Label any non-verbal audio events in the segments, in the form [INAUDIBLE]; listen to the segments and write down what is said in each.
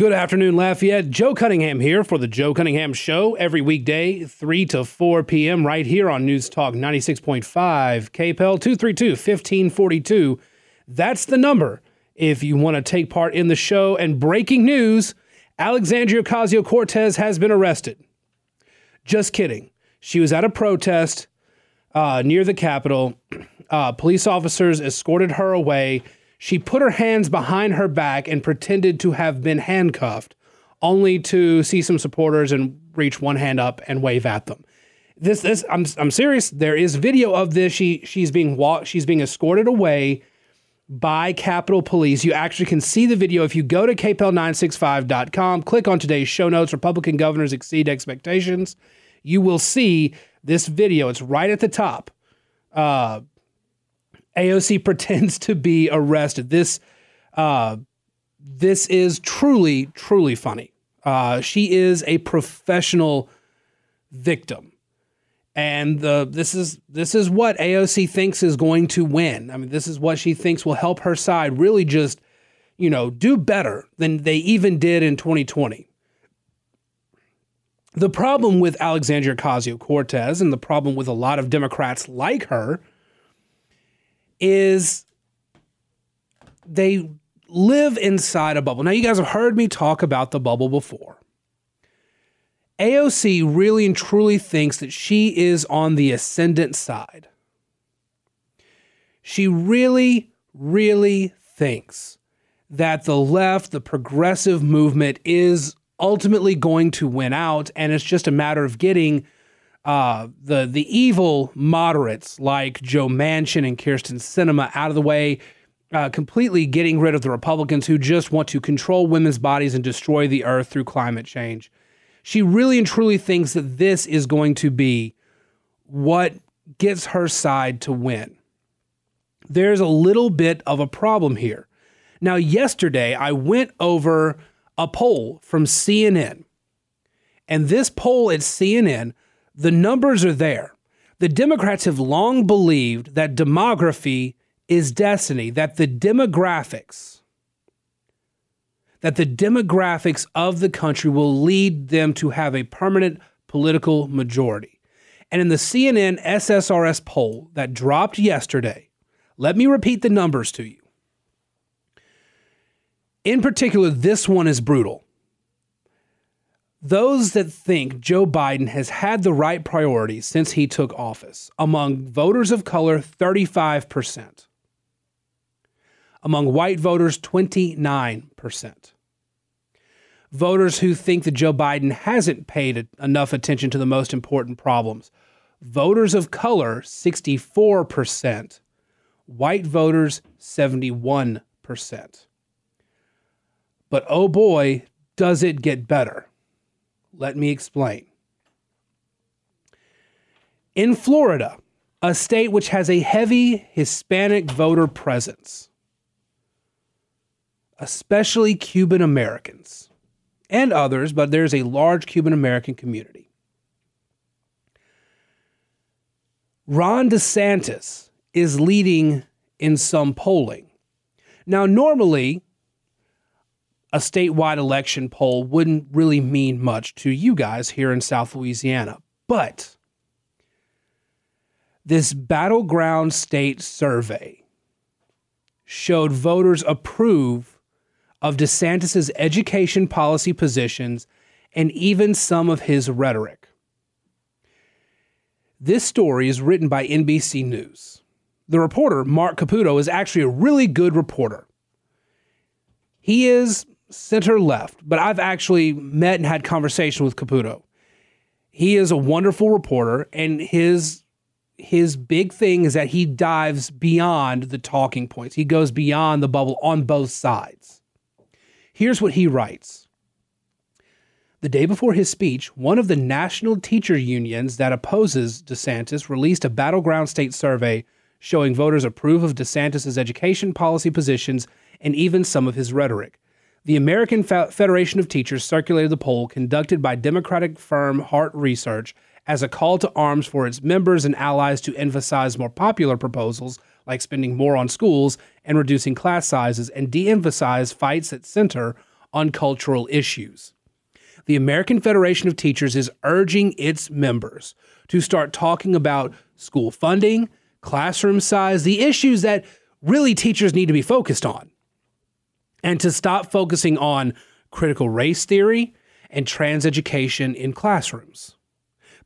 Good afternoon, Lafayette. Joe Cunningham here for the Joe Cunningham Show every weekday, 3 to 4 p.m., right here on News Talk 96.5, KPEL 232 1542. That's the number if you want to take part in the show. And breaking news Alexandria Ocasio Cortez has been arrested. Just kidding. She was at a protest uh, near the Capitol. [CLEARS THROAT] Uh, police officers escorted her away. She put her hands behind her back and pretended to have been handcuffed, only to see some supporters and reach one hand up and wave at them. This, this, I'm, I'm serious. There is video of this. She, she's being walked. She's being escorted away by Capitol Police. You actually can see the video if you go to kpel965.com, click on today's show notes. Republican governors exceed expectations. You will see this video. It's right at the top. Uh, AOC [LAUGHS] pretends to be arrested. This uh, this is truly, truly funny. Uh, she is a professional victim, and the this is this is what AOC thinks is going to win. I mean, this is what she thinks will help her side really just, you know, do better than they even did in 2020. The problem with Alexandria Ocasio Cortez and the problem with a lot of Democrats like her is they live inside a bubble. Now, you guys have heard me talk about the bubble before. AOC really and truly thinks that she is on the ascendant side. She really, really thinks that the left, the progressive movement, is ultimately going to win out, and it's just a matter of getting uh, the the evil moderates like Joe Manchin and Kyrsten Sinema out of the way, uh, completely getting rid of the Republicans who just want to control women's bodies and destroy the earth through climate change. She really and truly thinks that this is going to be what gets her side to win. There's a little bit of a problem here. Now, yesterday I went over a poll from CNN, and this poll at CNN the numbers are there. The Democrats have long believed that demography is destiny, that the demographics that the demographics of the country will lead them to have a permanent political majority. And in the CNN SSRS poll that dropped yesterday, let me repeat the numbers to you. In particular, this one is brutal. Those that think Joe Biden has had the right priorities since he took office, among voters of color, 35%. Among white voters, 29%. Voters who think that Joe Biden hasn't paid enough attention to the most important problems. Voters of color, 64%. White voters, 71%. But oh boy, does it get better. Let me explain. In Florida, a state which has a heavy Hispanic voter presence, especially Cuban Americans and others, but there's a large Cuban American community. Ron DeSantis is leading in some polling. Now, normally, a statewide election poll wouldn't really mean much to you guys here in South Louisiana. But this battleground state survey showed voters approve of DeSantis's education policy positions and even some of his rhetoric. This story is written by NBC News. The reporter, Mark Caputo, is actually a really good reporter. He is center left, but I've actually met and had conversation with Caputo. He is a wonderful reporter, and his his big thing is that he dives beyond the talking points. He goes beyond the bubble on both sides. Here's what he writes. The day before his speech, one of the national teacher unions that opposes DeSantis released a battleground state survey showing voters approve of DeSantis' education policy positions and even some of his rhetoric. The American Federation of Teachers circulated the poll conducted by Democratic firm Hart Research as a call to arms for its members and allies to emphasize more popular proposals like spending more on schools and reducing class sizes and de emphasize fights that center on cultural issues. The American Federation of Teachers is urging its members to start talking about school funding, classroom size, the issues that really teachers need to be focused on, and to stop focusing on critical race theory and trans education in classrooms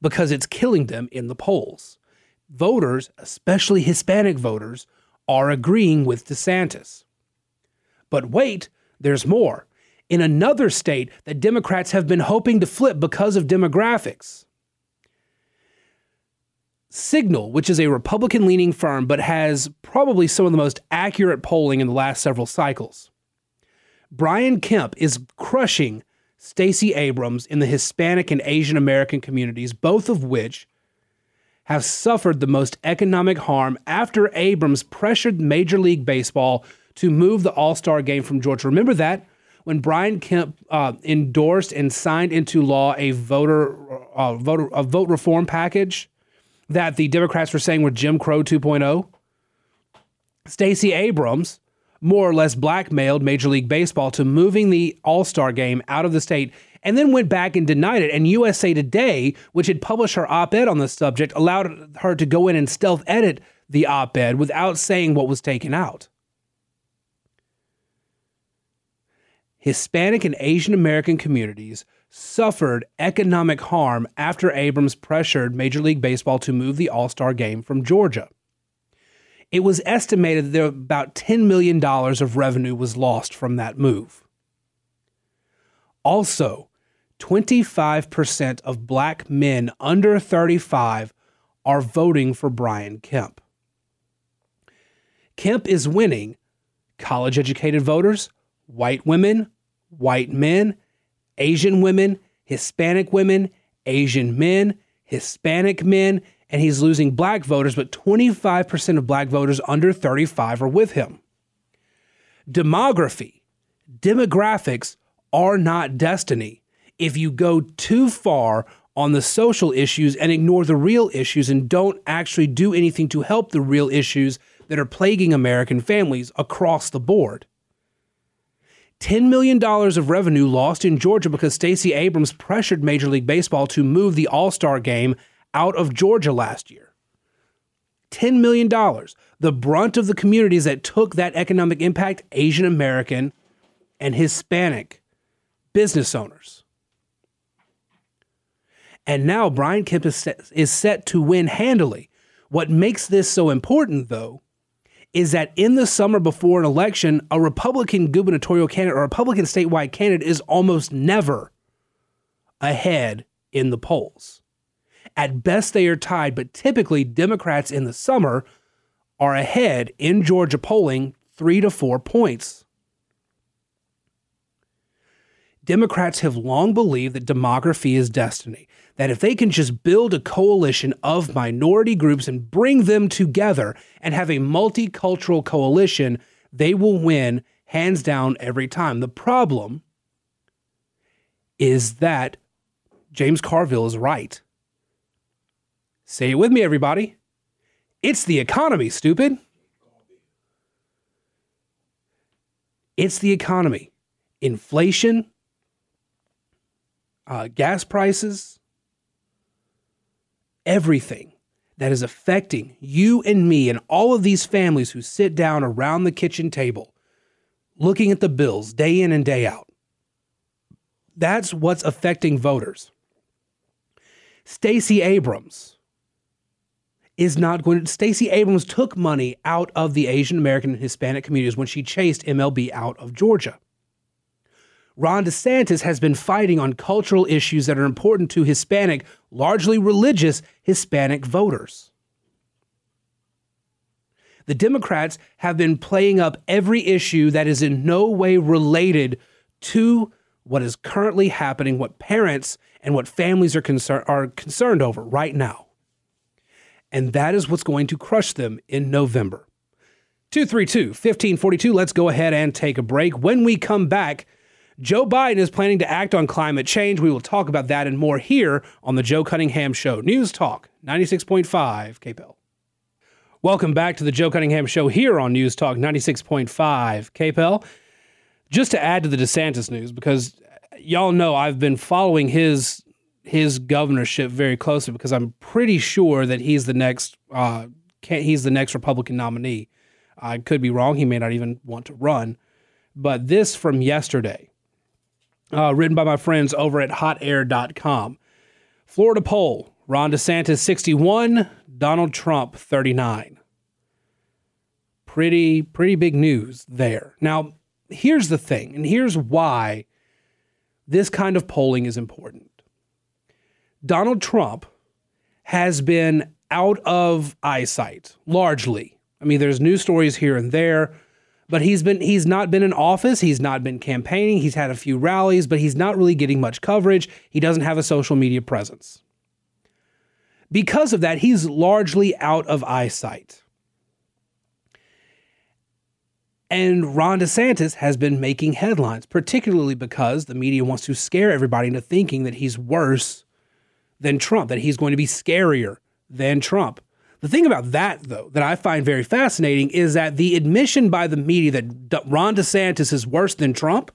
because it's killing them in the polls. Voters, especially Hispanic voters, are agreeing with DeSantis. But wait, there's more. In another state that Democrats have been hoping to flip because of demographics. Signal, which is a Republican leaning firm but has probably some of the most accurate polling in the last several cycles. Brian Kemp is crushing Stacey Abrams in the Hispanic and Asian American communities, both of which have suffered the most economic harm after Abrams pressured Major League Baseball to move the All Star game from Georgia. Remember that? When Brian Kemp uh, endorsed and signed into law a voter, uh, voter a vote reform package that the Democrats were saying were Jim Crow 2.0, Stacey Abrams more or less blackmailed Major League Baseball to moving the All Star game out of the state and then went back and denied it. And USA Today, which had published her op ed on the subject, allowed her to go in and stealth edit the op ed without saying what was taken out. Hispanic and Asian American communities suffered economic harm after Abrams pressured Major League Baseball to move the All Star game from Georgia it was estimated that about $10 million of revenue was lost from that move. Also, 25% of black men under 35 are voting for Brian Kemp. Kemp is winning college educated voters, white women, white men, Asian women, Hispanic women, Asian men, Hispanic men, and he's losing black voters, but 25% of black voters under 35 are with him. Demography, demographics are not destiny. If you go too far on the social issues and ignore the real issues and don't actually do anything to help the real issues that are plaguing American families across the board. $10 million of revenue lost in Georgia because Stacey Abrams pressured Major League Baseball to move the All Star game out of Georgia last year. $10 million. The brunt of the communities that took that economic impact Asian American and Hispanic business owners. And now Brian Kemp is set, is set to win handily. What makes this so important, though, is that in the summer before an election, a Republican gubernatorial candidate or Republican statewide candidate is almost never ahead in the polls. At best, they are tied, but typically, Democrats in the summer are ahead in Georgia polling three to four points. Democrats have long believed that demography is destiny, that if they can just build a coalition of minority groups and bring them together and have a multicultural coalition, they will win hands down every time. The problem is that James Carville is right. Say it with me, everybody. It's the economy, stupid. It's the economy. Inflation, uh, gas prices, everything that is affecting you and me and all of these families who sit down around the kitchen table looking at the bills day in and day out. That's what's affecting voters. Stacey Abrams is not going to. Stacey Abrams took money out of the Asian American and Hispanic communities when she chased MLB out of Georgia. Ron DeSantis has been fighting on cultural issues that are important to Hispanic, largely religious Hispanic voters. The Democrats have been playing up every issue that is in no way related to what is currently happening, what parents and what families are, concern- are concerned over right now. And that is what's going to crush them in November. 232 1542. Let's go ahead and take a break. When we come back, Joe Biden is planning to act on climate change. We will talk about that and more here on the Joe Cunningham Show. News Talk 96.5 KPEL. Welcome back to the Joe Cunningham Show here on News Talk 96.5 KPEL. just to add to the DeSantis news, because y'all know I've been following his his governorship very closely because I'm pretty sure that he's the next uh, he's the next Republican nominee. I could be wrong. He may not even want to run. But this from yesterday, uh, written by my friends over at hotair.com. Florida poll Ron DeSantis 61, Donald Trump 39. Pretty, pretty big news there. Now, here's the thing, and here's why this kind of polling is important. Donald Trump has been out of eyesight largely. I mean, there's news stories here and there, but he's been he's not been in office, he's not been campaigning, he's had a few rallies, but he's not really getting much coverage. He doesn't have a social media presence. Because of that, he's largely out of eyesight. And Ron DeSantis has been making headlines, particularly because the media wants to scare everybody into thinking that he's worse than Trump, that he's going to be scarier than Trump. The thing about that, though, that I find very fascinating is that the admission by the media that Ron DeSantis is worse than Trump,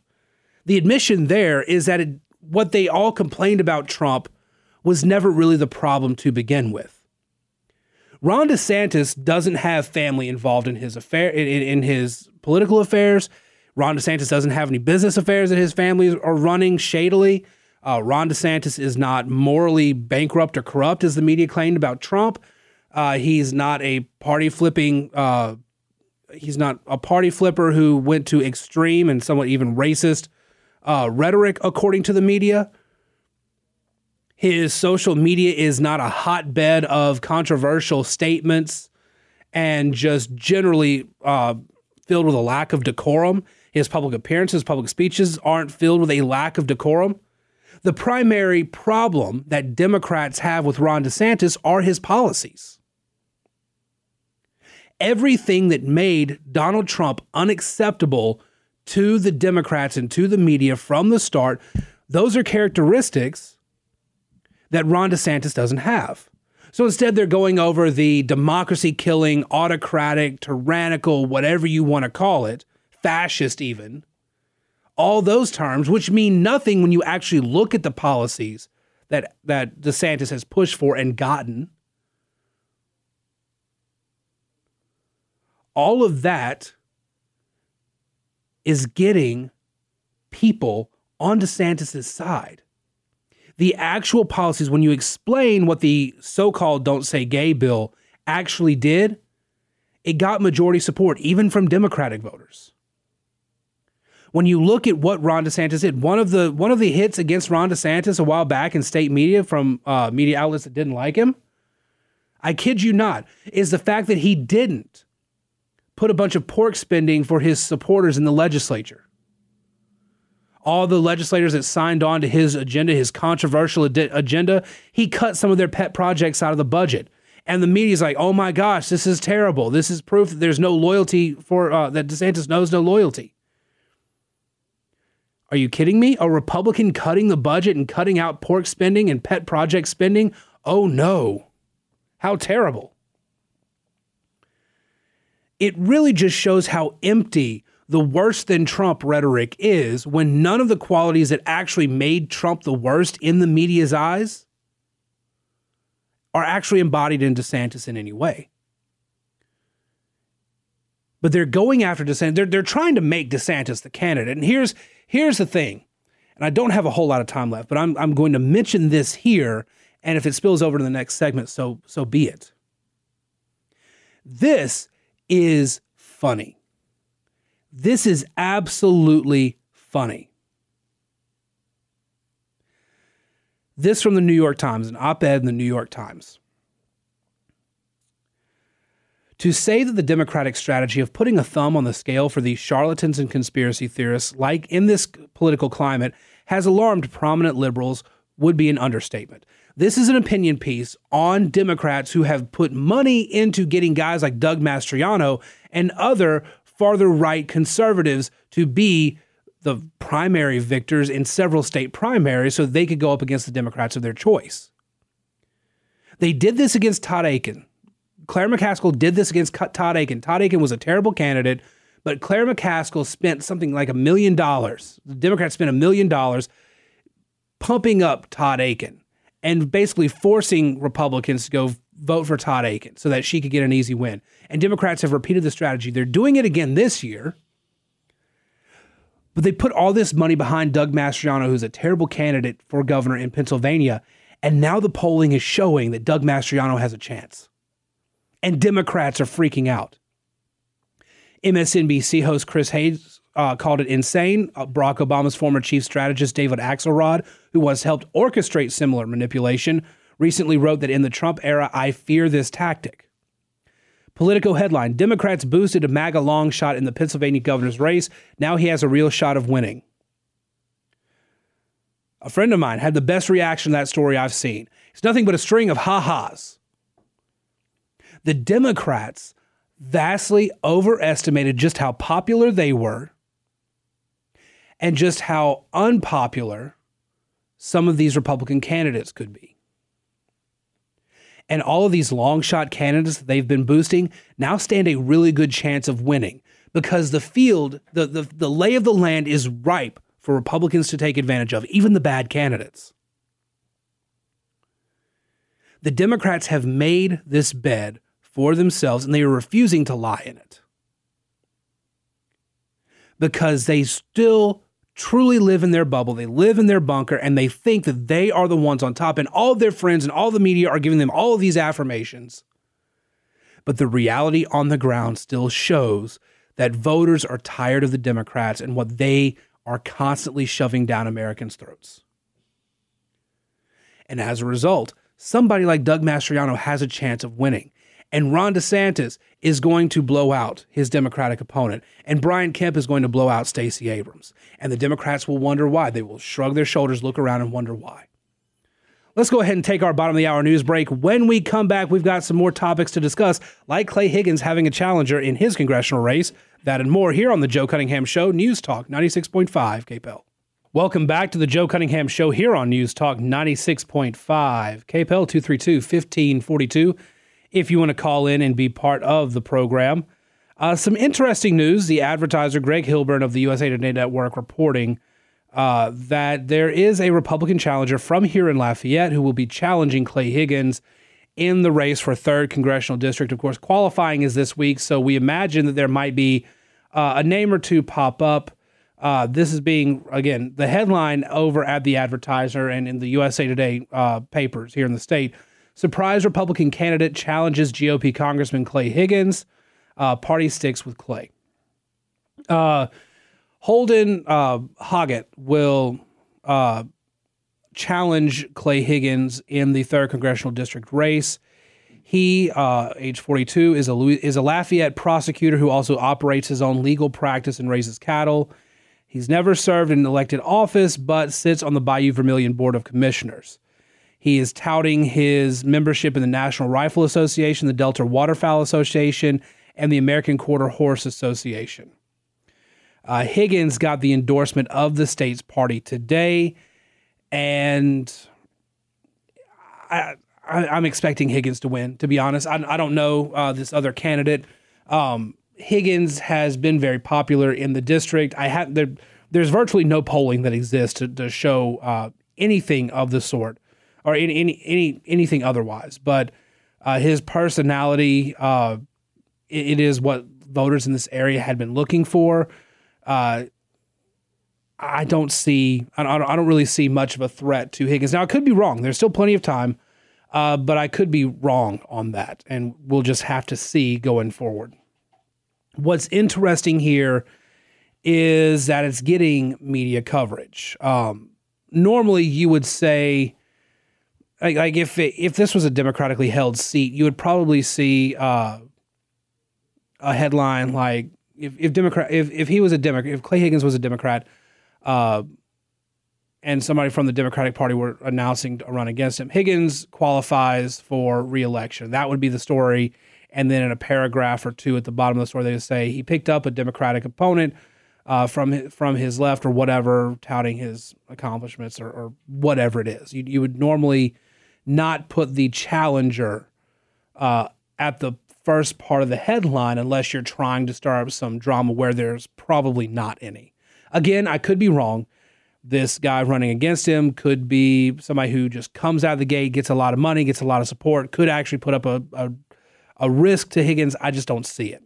the admission there is that it, what they all complained about Trump was never really the problem to begin with. Ron DeSantis doesn't have family involved in his affair in, in his political affairs. Ron DeSantis doesn't have any business affairs that his family are running shadily. Uh, Ron DeSantis is not morally bankrupt or corrupt, as the media claimed about Trump. Uh, he's not a party flipping. Uh, he's not a party flipper who went to extreme and somewhat even racist uh, rhetoric, according to the media. His social media is not a hotbed of controversial statements and just generally uh, filled with a lack of decorum. His public appearances, public speeches aren't filled with a lack of decorum. The primary problem that Democrats have with Ron DeSantis are his policies. Everything that made Donald Trump unacceptable to the Democrats and to the media from the start, those are characteristics that Ron DeSantis doesn't have. So instead, they're going over the democracy killing, autocratic, tyrannical, whatever you want to call it, fascist even, all those terms, which mean nothing when you actually look at the policies that that DeSantis has pushed for and gotten. All of that is getting people on DeSantis' side. The actual policies, when you explain what the so called Don't Say Gay bill actually did, it got majority support, even from Democratic voters when you look at what Ron DeSantis did, one of the one of the hits against Ron DeSantis a while back in state media from uh, media outlets that didn't like him, I kid you not, is the fact that he didn't put a bunch of pork spending for his supporters in the legislature. All the legislators that signed on to his agenda, his controversial ad- agenda, he cut some of their pet projects out of the budget. And the media's like, "Oh my gosh, this is terrible. This is proof that there's no loyalty for uh, that DeSantis knows no loyalty." Are you kidding me? A Republican cutting the budget and cutting out pork spending and pet project spending? Oh no. How terrible. It really just shows how empty the worse than Trump rhetoric is when none of the qualities that actually made Trump the worst in the media's eyes are actually embodied in DeSantis in any way but they're going after DeSantis. They're, they're trying to make DeSantis the candidate. And here's here's the thing, and I don't have a whole lot of time left, but I'm I'm going to mention this here, and if it spills over to the next segment, so so be it. This is funny. This is absolutely funny. This from the New York Times, an op ed in the New York Times. To say that the Democratic strategy of putting a thumb on the scale for these charlatans and conspiracy theorists, like in this political climate, has alarmed prominent liberals would be an understatement. This is an opinion piece on Democrats who have put money into getting guys like Doug Mastriano and other farther right conservatives to be the primary victors in several state primaries so they could go up against the Democrats of their choice. They did this against Todd Akin. Claire McCaskill did this against Todd Akin. Todd Akin was a terrible candidate, But Claire McCaskill spent something like a million dollars. The Democrats spent a million dollars pumping up Todd Akin and basically forcing Republicans to go vote for Todd Akin so that she could get an easy win. And Democrats have repeated the strategy. They're doing it again this year. But they put all this money behind Doug Mastriano, who's a terrible candidate for governor in Pennsylvania. And now the polling is showing that Doug Mastriano has a chance. And Democrats are freaking out. MSNBC host Chris Hayes uh, called it insane. Uh, Barack Obama's former chief strategist, David Axelrod, who once helped orchestrate similar manipulation, recently wrote that in the Trump era, I fear this tactic. Politico headline Democrats boosted a MAGA long shot in the Pennsylvania governor's race. Now he has a real shot of winning. A friend of mine had the best reaction to that story I've seen. It's nothing but a string of ha ha's. The Democrats vastly overestimated just how popular they were and just how unpopular some of these Republican candidates could be. And all of these long shot candidates that they've been boosting now stand a really good chance of winning because the field, the, the, the lay of the land is ripe for Republicans to take advantage of, even the bad candidates. The Democrats have made this bed for themselves and they are refusing to lie in it because they still truly live in their bubble. They live in their bunker and they think that they are the ones on top. And all of their friends and all the media are giving them all of these affirmations. But the reality on the ground still shows that voters are tired of the Democrats and what they are constantly shoving down Americans' throats. And as a result, somebody like Doug Mastriano has a chance of winning. And Ron DeSantis is going to blow out his Democratic opponent. And Brian Kemp is going to blow out Stacey Abrams. And the Democrats will wonder why. They will shrug their shoulders, look around, and wonder why. Let's go ahead and take our bottom of the hour news break. When we come back, we've got some more topics to discuss, like Clay Higgins having a challenger in his congressional race. That and more here on the Joe Cunningham Show, News Talk 96.5 KPEL. Welcome back to the Joe Cunningham Show here on News Talk 96.5 KPEL 232 1542 if you want to call in and be part of the program. Uh, some interesting news the advertiser Greg Hilburn of the USA Today Network reporting uh, that there is a Republican challenger from here in Lafayette who will be challenging Clay Higgins in the race for third congressional district. Of course, qualifying is this week, so we imagine that there might be uh, a name or two pop up. Uh, this is being again the headline over at the advertiser and in the USA Today uh, papers here in the state Surprise Republican candidate challenges GOP Congressman Clay Higgins. Uh, party sticks with Clay. Uh, Holden uh, Hoggatt will uh, challenge Clay Higgins in the third congressional district race. He, uh, age 42, is a is a Lafayette prosecutor who also operates his own legal practice and raises cattle. He's never served in elected office, but sits on the Bayou Vermilion Board of Commissioners. He is touting his membership in the National Rifle Association, the Delta Waterfowl Association, and the American Quarter Horse Association. Uh, Higgins got the endorsement of the state's party today, and I, am expecting Higgins to win. To be honest, I, I don't know uh, this other candidate. Um, Higgins has been very popular in the district. I have there, there's virtually no polling that exists to, to show uh, anything of the sort or any any, any anything otherwise. But uh, his personality, uh, it, it is what voters in this area had been looking for. Uh, I don't see, I don't, I don't really see much of a threat to Higgins. Now, I could be wrong. There's still plenty of time, uh, but I could be wrong on that, and we'll just have to see going forward. What's interesting here is that it's getting media coverage. Um, normally, you would say like, if it, if this was a democratically held seat, you would probably see uh, a headline like if if Democrat if if he was a Democrat if Clay Higgins was a Democrat, uh, and somebody from the Democratic Party were announcing a run against him, Higgins qualifies for reelection. That would be the story. And then in a paragraph or two at the bottom of the story, they would say he picked up a Democratic opponent uh, from from his left or whatever, touting his accomplishments or, or whatever it is. You, you would normally not put the challenger uh, at the first part of the headline unless you're trying to start up some drama where there's probably not any. Again, I could be wrong. This guy running against him could be somebody who just comes out of the gate, gets a lot of money, gets a lot of support, could actually put up a, a, a risk to Higgins. I just don't see it.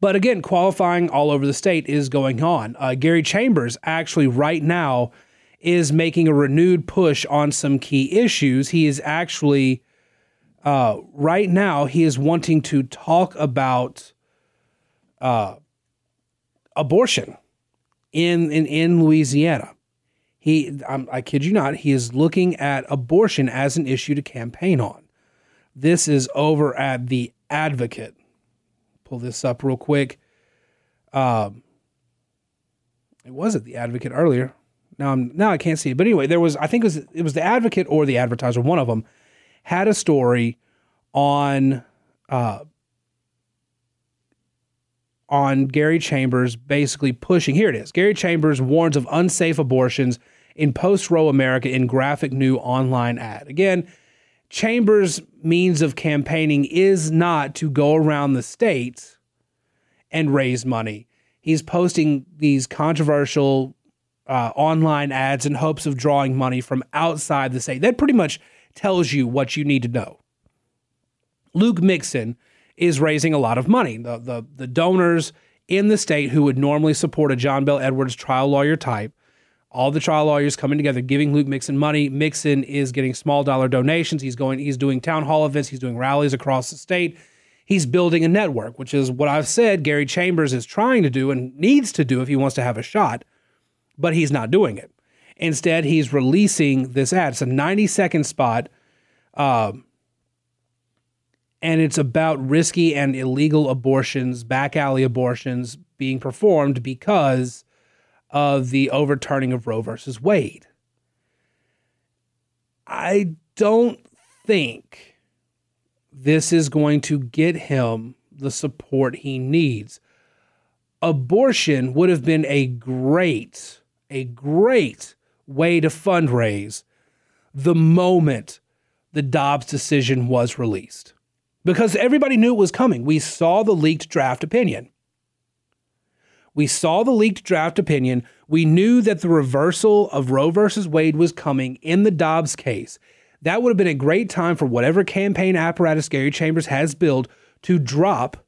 But again, qualifying all over the state is going on. Uh, Gary Chambers actually right now is making a renewed push on some key issues. He is actually uh, right now he is wanting to talk about uh, abortion in, in in Louisiana. He, I'm, I kid you not, he is looking at abortion as an issue to campaign on. This is over at the Advocate pull this up real quick. Um, it wasn't the Advocate earlier. Now I'm now I can't see it, but anyway, there was I think it was it was the Advocate or the Advertiser, one of them had a story on uh, on Gary Chambers basically pushing. Here it is. Gary Chambers warns of unsafe abortions in post Roe America in graphic new online ad. Again, Chambers' means of campaigning is not to go around the state and raise money. He's posting these controversial uh, online ads in hopes of drawing money from outside the state. That pretty much tells you what you need to know. Luke Mixon is raising a lot of money. The, the, the donors in the state who would normally support a John Bel Edwards trial lawyer type all the trial lawyers coming together, giving Luke Mixon money. Mixon is getting small dollar donations. He's going, he's doing town hall events, he's doing rallies across the state. He's building a network, which is what I've said Gary Chambers is trying to do and needs to do if he wants to have a shot, but he's not doing it. Instead, he's releasing this ad. It's a 90 second spot. Um, and it's about risky and illegal abortions, back alley abortions being performed because of the overturning of Roe versus Wade. I don't think this is going to get him the support he needs. Abortion would have been a great, a great way to fundraise the moment the Dobbs decision was released because everybody knew it was coming. We saw the leaked draft opinion. We saw the leaked draft opinion. We knew that the reversal of Roe versus Wade was coming in the Dobbs case. That would have been a great time for whatever campaign apparatus Gary Chambers has built to drop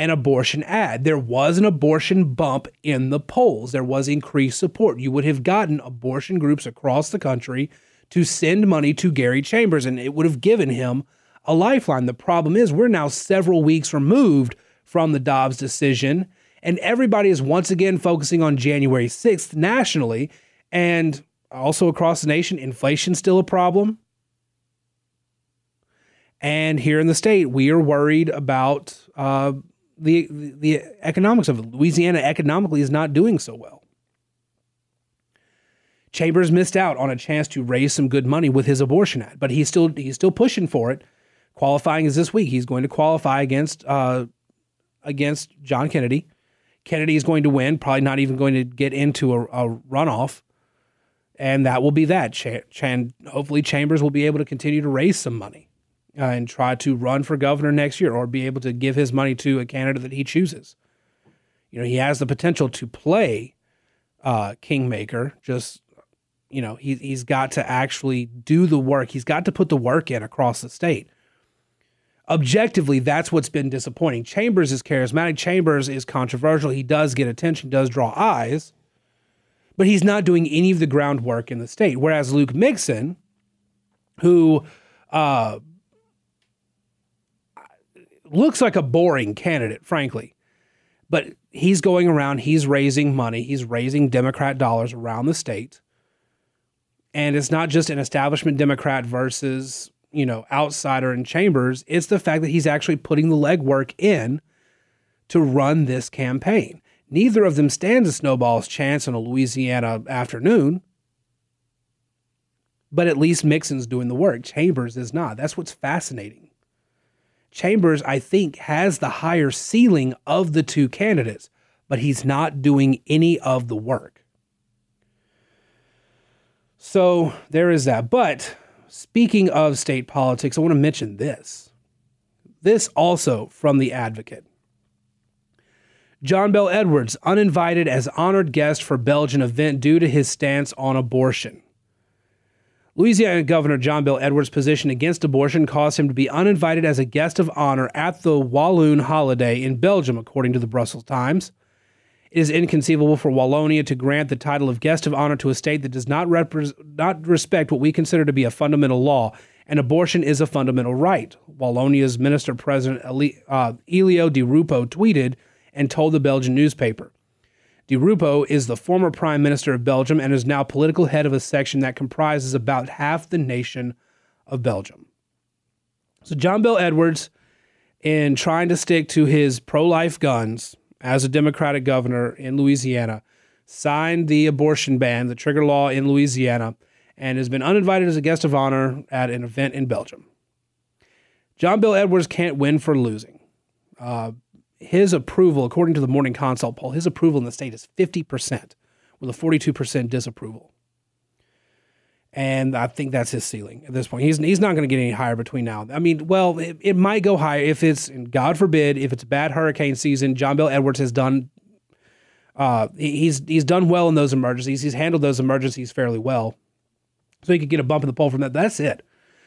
an abortion ad. There was an abortion bump in the polls. There was increased support. You would have gotten abortion groups across the country to send money to Gary Chambers, and it would have given him a lifeline. The problem is, we're now several weeks removed from the Dobbs decision, and everybody is once again focusing on January 6th nationally and also across the nation. Inflation still a problem. And here in the state, we are worried about uh, the, the economics of it. Louisiana economically is not doing so well. Chambers missed out on a chance to raise some good money with his abortion ad, but he's still he's still pushing for it. Qualifying is this week. He's going to qualify against uh, against John Kennedy. Kennedy is going to win, probably not even going to get into a, a runoff. And that will be that. Ch- Ch- hopefully, Chambers will be able to continue to raise some money uh, and try to run for governor next year or be able to give his money to a candidate that he chooses. You know, he has the potential to play uh, Kingmaker. Just, you know, he, he's got to actually do the work. He's got to put the work in across the state objectively, that's what's been disappointing. Chambers is charismatic. Chambers is controversial. He does get attention, does draw eyes, but he's not doing any of the groundwork in the state. Whereas Luke Mixon, who uh, looks like a boring candidate, frankly, but he's going around, he's raising money, he's raising Democrat dollars around the state. And it's not just an establishment Democrat versus you know, outsider in Chambers. It's the fact that he's actually putting the legwork in to run this campaign. Neither of them stands a snowball's chance on a Louisiana afternoon, but at least Mixon's doing the work. Chambers is not. That's what's fascinating. Chambers, I think, has the higher ceiling of the two candidates, but he's not doing any of the work. So there is that. But Speaking of state politics, I want to mention this. This also from The Advocate. John Bel Edwards, uninvited as honored guest for Belgian event due to his stance on abortion. Louisiana Governor John Bel Edwards' position against abortion caused him to be uninvited as a guest of honor at the Walloon holiday in Belgium, according to the Brussels Times. It is inconceivable for Wallonia to grant the title of guest of honor to a state that does not, repre- not respect what we consider to be a fundamental law, and abortion is a fundamental right. Wallonia's minister president uh, Elio Di Rupo tweeted and told the Belgian newspaper. Di Rupo is the former prime minister of Belgium and is now political head of a section that comprises about half the nation of Belgium. So, John Bel Edwards, in trying to stick to his pro life guns as a Democratic governor in Louisiana, signed the abortion ban, the trigger law in Louisiana, and has been uninvited as a guest of honor at an event in Belgium. John Bel Edwards can't win for losing. Uh, his approval, according to the Morning Consult poll, his approval in the state is 50%, with a 42% disapproval. And I think that's his ceiling at this point. He's, he's not going to get any higher between now. I mean, well, it, it might go higher if it's, God forbid, if it's bad hurricane season. John Bel Edwards has done, uh, he's he's done well in those emergencies. He's handled those emergencies fairly well, so he could get a bump in the poll from that. That's it.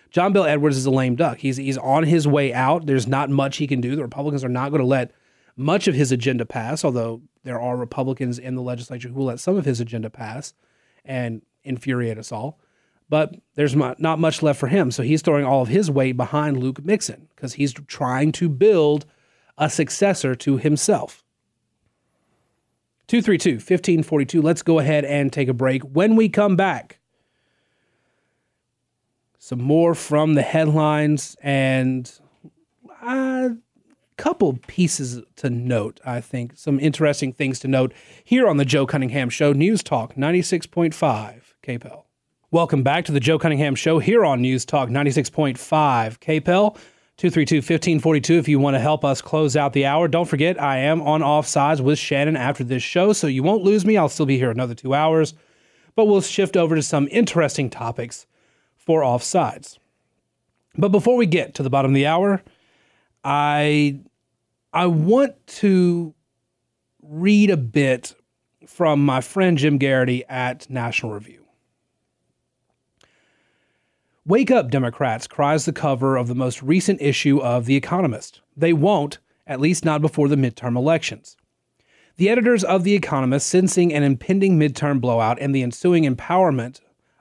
John Bel Edwards is a lame duck. He's he's on his way out. There's not much he can do. The Republicans are not going to let much of his agenda pass, although there are Republicans in the legislature who will let some of his agenda pass and infuriate us all. But there's not much left for him. So he's throwing all of his weight behind Luke Mixon because he's trying to build a successor to himself. 232 1542. Let's go ahead and take a break. When we come back, some more from the headlines and uh, couple pieces to note, I think, some interesting things to note here on the Joe Cunningham Show, News Talk 96.5 KPEL. Welcome back to the Joe Cunningham Show here on News Talk 96.5 KPEL. 232 1542 if you want to help us close out the hour. Don't forget, I am on offsides with Shannon after this show, so you won't lose me. I'll still be here another two hours, but we'll shift over to some interesting topics for offsides. But before we get to the bottom of the hour, I I want to read a bit from my friend Jim Geraghty at National Review. Wake up, Democrats, cries the cover of the most recent issue of The Economist. They won't, at least not before the midterm elections. The editors of The Economist, sensing an impending midterm blowout and the ensuing empowerment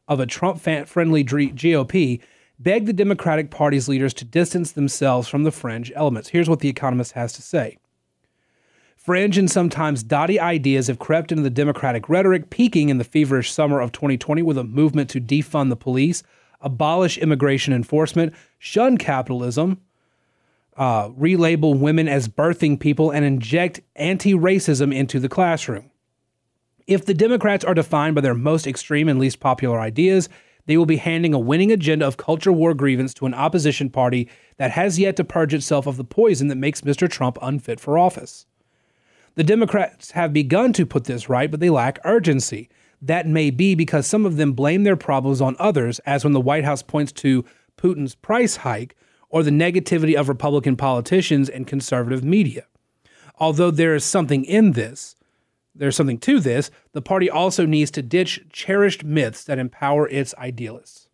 of a Trump friendly GOP, begged the Democratic Party's leaders to distance themselves from the fringe elements. Here's what The Economist has to say. Fringe and sometimes dotty ideas have crept into the Democratic rhetoric, peaking in the feverish summer of 2020 with a movement to defund the police, abolish immigration enforcement, shun capitalism, uh, relabel women as birthing people, and inject anti racism into the classroom. If the Democrats are defined by their most extreme and least popular ideas, they will be handing a winning agenda of culture war grievance to an opposition party that has yet to purge itself of the poison that makes Mr. Trump unfit for office. The Democrats have begun to put this right, but they lack urgency. That may be because some of them blame their problems on others, as when the White House points to Putin's price hike or the negativity of Republican politicians and conservative media. Although there is something in this, there's something to this. The party also needs to ditch cherished myths that empower its idealists.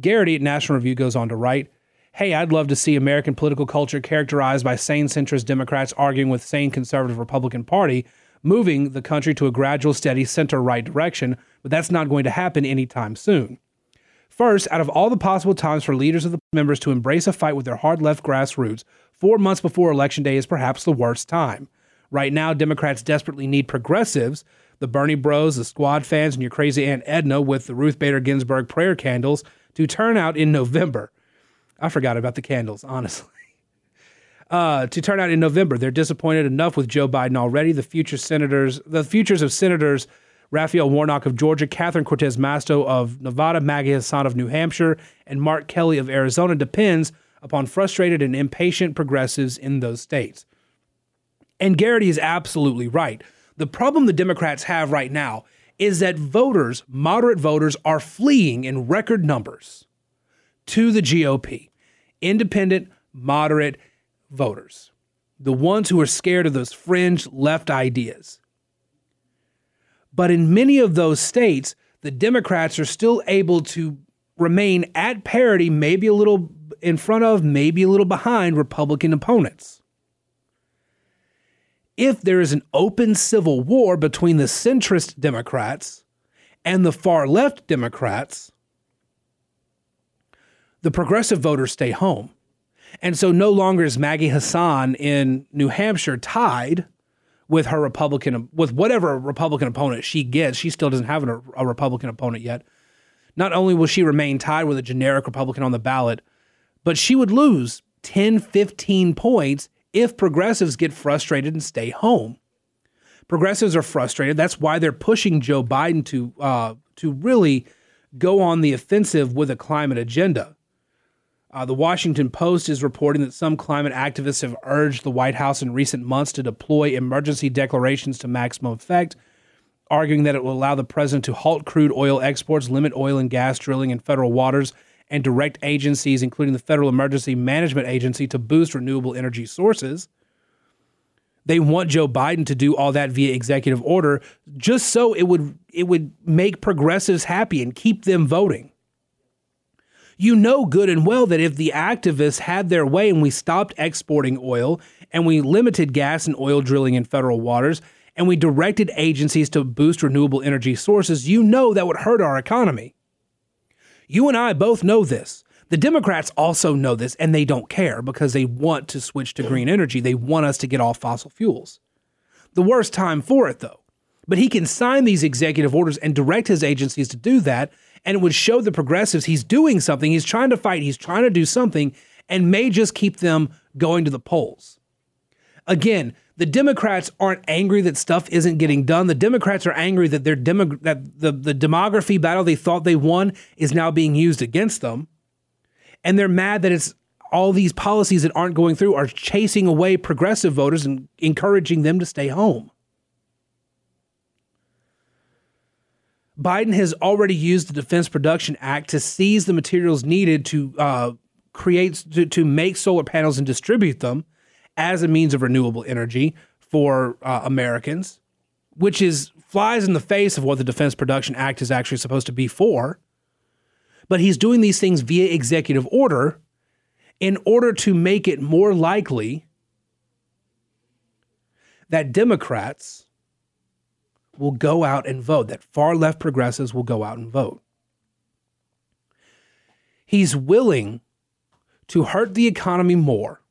Geraghty at National Review goes on to write Hey, I'd love to see American political culture characterized by sane centrist Democrats arguing with sane conservative Republican Party, moving the country to a gradual, steady center right direction, but that's not going to happen anytime soon. First, out of all the possible times for leaders of the members to embrace a fight with their hard left grassroots, four months before Election Day is perhaps the worst time. Right now, Democrats desperately need progressives, the Bernie Bros, the Squad fans, and your crazy Aunt Edna with the Ruth Bader Ginsburg prayer candles to turn out in November. I forgot about the candles, honestly. [LAUGHS] Uh, to turn out in November, they're disappointed enough with Joe Biden already. The future senators, the futures of senators Raphael Warnock of Georgia, Catherine Cortez Masto of Nevada, Maggie Hassan of New Hampshire, and Mark Kelly of Arizona depends upon frustrated and impatient progressives in those states. And Geraghty is absolutely right. The problem the Democrats have right now is that voters, moderate voters, are fleeing in record numbers to the GOP. Independent, moderate voters, the ones who are scared of those fringe left ideas. But in many of those states, the Democrats are still able to remain at parity, maybe a little in front of, maybe a little behind Republican opponents. If there is an open civil war between the centrist Democrats and the far left Democrats, the progressive voters stay home. And so no longer is Maggie Hassan in New Hampshire tied with her Republican, with whatever Republican opponent she gets. She still doesn't have a, a Republican opponent yet. Not only will she remain tied with a generic Republican on the ballot, but she would lose 10, 15 points if progressives get frustrated and stay home. Progressives are frustrated. That's why they're pushing Joe Biden to uh, to really go on the offensive with a climate agenda. Uh, the Washington Post is reporting that some climate activists have urged the White House in recent months to deploy emergency declarations to maximum effect, arguing that it will allow the president to halt crude oil exports, limit oil and gas drilling in federal waters, and direct agencies, including the Federal Emergency Management Agency, to boost renewable energy sources. They want Joe Biden to do all that via executive order, just so it would it would make progressives happy and keep them voting you know good and well that if the activists had their way and we stopped exporting oil and we limited gas and oil drilling in federal waters and we directed agencies to boost renewable energy sources, you know that would hurt our economy. You and I both know this. The Democrats also know this and they don't care because they want to switch to green energy. They want us to get off fossil fuels. The worst time for it, though. But he can sign these executive orders and direct his agencies to do that and it would show the progressives he's doing something. He's trying to fight, he's trying to do something, and may just keep them going to the polls. Again, the Democrats aren't angry that stuff isn't getting done. The Democrats are angry that their demo- that the, the demography battle they thought they won is now being used against them. And they're mad that it's all these policies that aren't going through are chasing away progressive voters and encouraging them to stay home. Biden has already used the Defense Production Act to seize the materials needed to uh, create to, to make solar panels and distribute them as a means of renewable energy for uh, Americans, which is flies in the face of what the Defense Production Act is actually supposed to be for. But he's doing these things via executive order in order to make it more likely that Democrats will go out and vote, that far left progressives will go out and vote. He's willing to hurt the economy more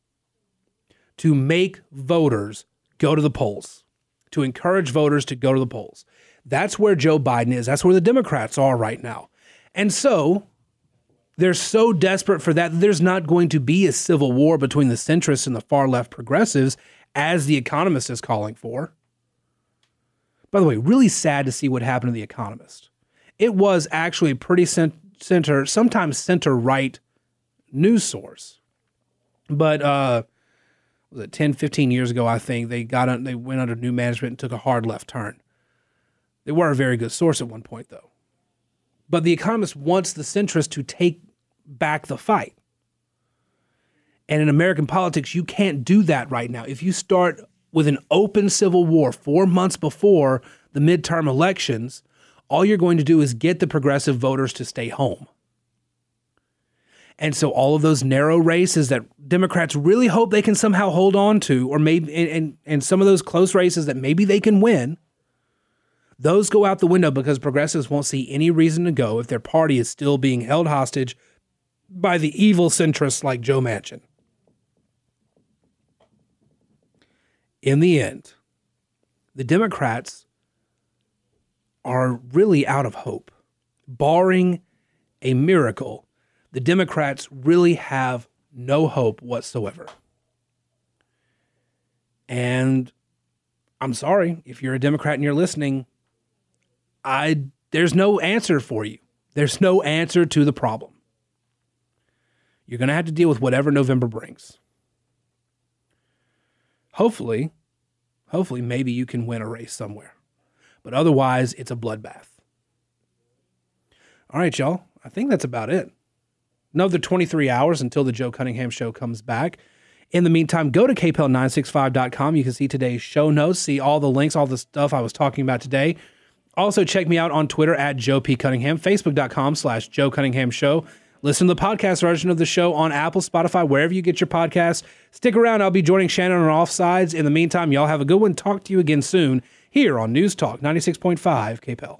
to make voters go to the polls, to encourage voters to go to the polls. That's where Joe Biden is. That's where the Democrats are right now. And so they're so desperate for that, there's not going to be a civil war between the centrists and the far left progressives, as The Economist is calling for. By the way, really sad to see what happened to The Economist. It was actually a pretty center, sometimes center right news source. But uh, was it 10, 15 years ago, I think, they got they went under new management and took a hard left turn. They were a very good source at one point, though. But The Economist wants the centrist to take back the fight. And in American politics, you can't do that right now. If you start with an open civil war four months before the midterm elections, all you're going to do is get the progressive voters to stay home. And so all of those narrow races that Democrats really hope they can somehow hold on to, or maybe and, and, and some of those close races that maybe they can win, those go out the window because progressives won't see any reason to go if their party is still being held hostage by the evil centrists like Joe Manchin. in the end, the Democrats are really out of hope. Barring a miracle, the Democrats really have no hope whatsoever. And I'm sorry if you're a Democrat and you're listening, I there's no answer for you. There's no answer to the problem. You're going to have to deal with whatever November brings hopefully, hopefully, maybe you can win a race somewhere. But otherwise, it's a bloodbath. All right, y'all. I think that's about it. Another 23 hours until the Joe Cunningham show comes back. In the meantime, go to kpel965.com. You can see today's show notes, see all the links, all the stuff I was talking about today. Also, check me out on Twitter at Joe P. Cunningham, Facebook.com slash Joe Cunningham Show. Listen to the podcast version of the show on Apple, Spotify, wherever you get your podcasts. Stick around. I'll be joining Shannon on Offsides. In the meantime, y'all have a good one. Talk to you again soon here on News Talk 96.5 KPEL.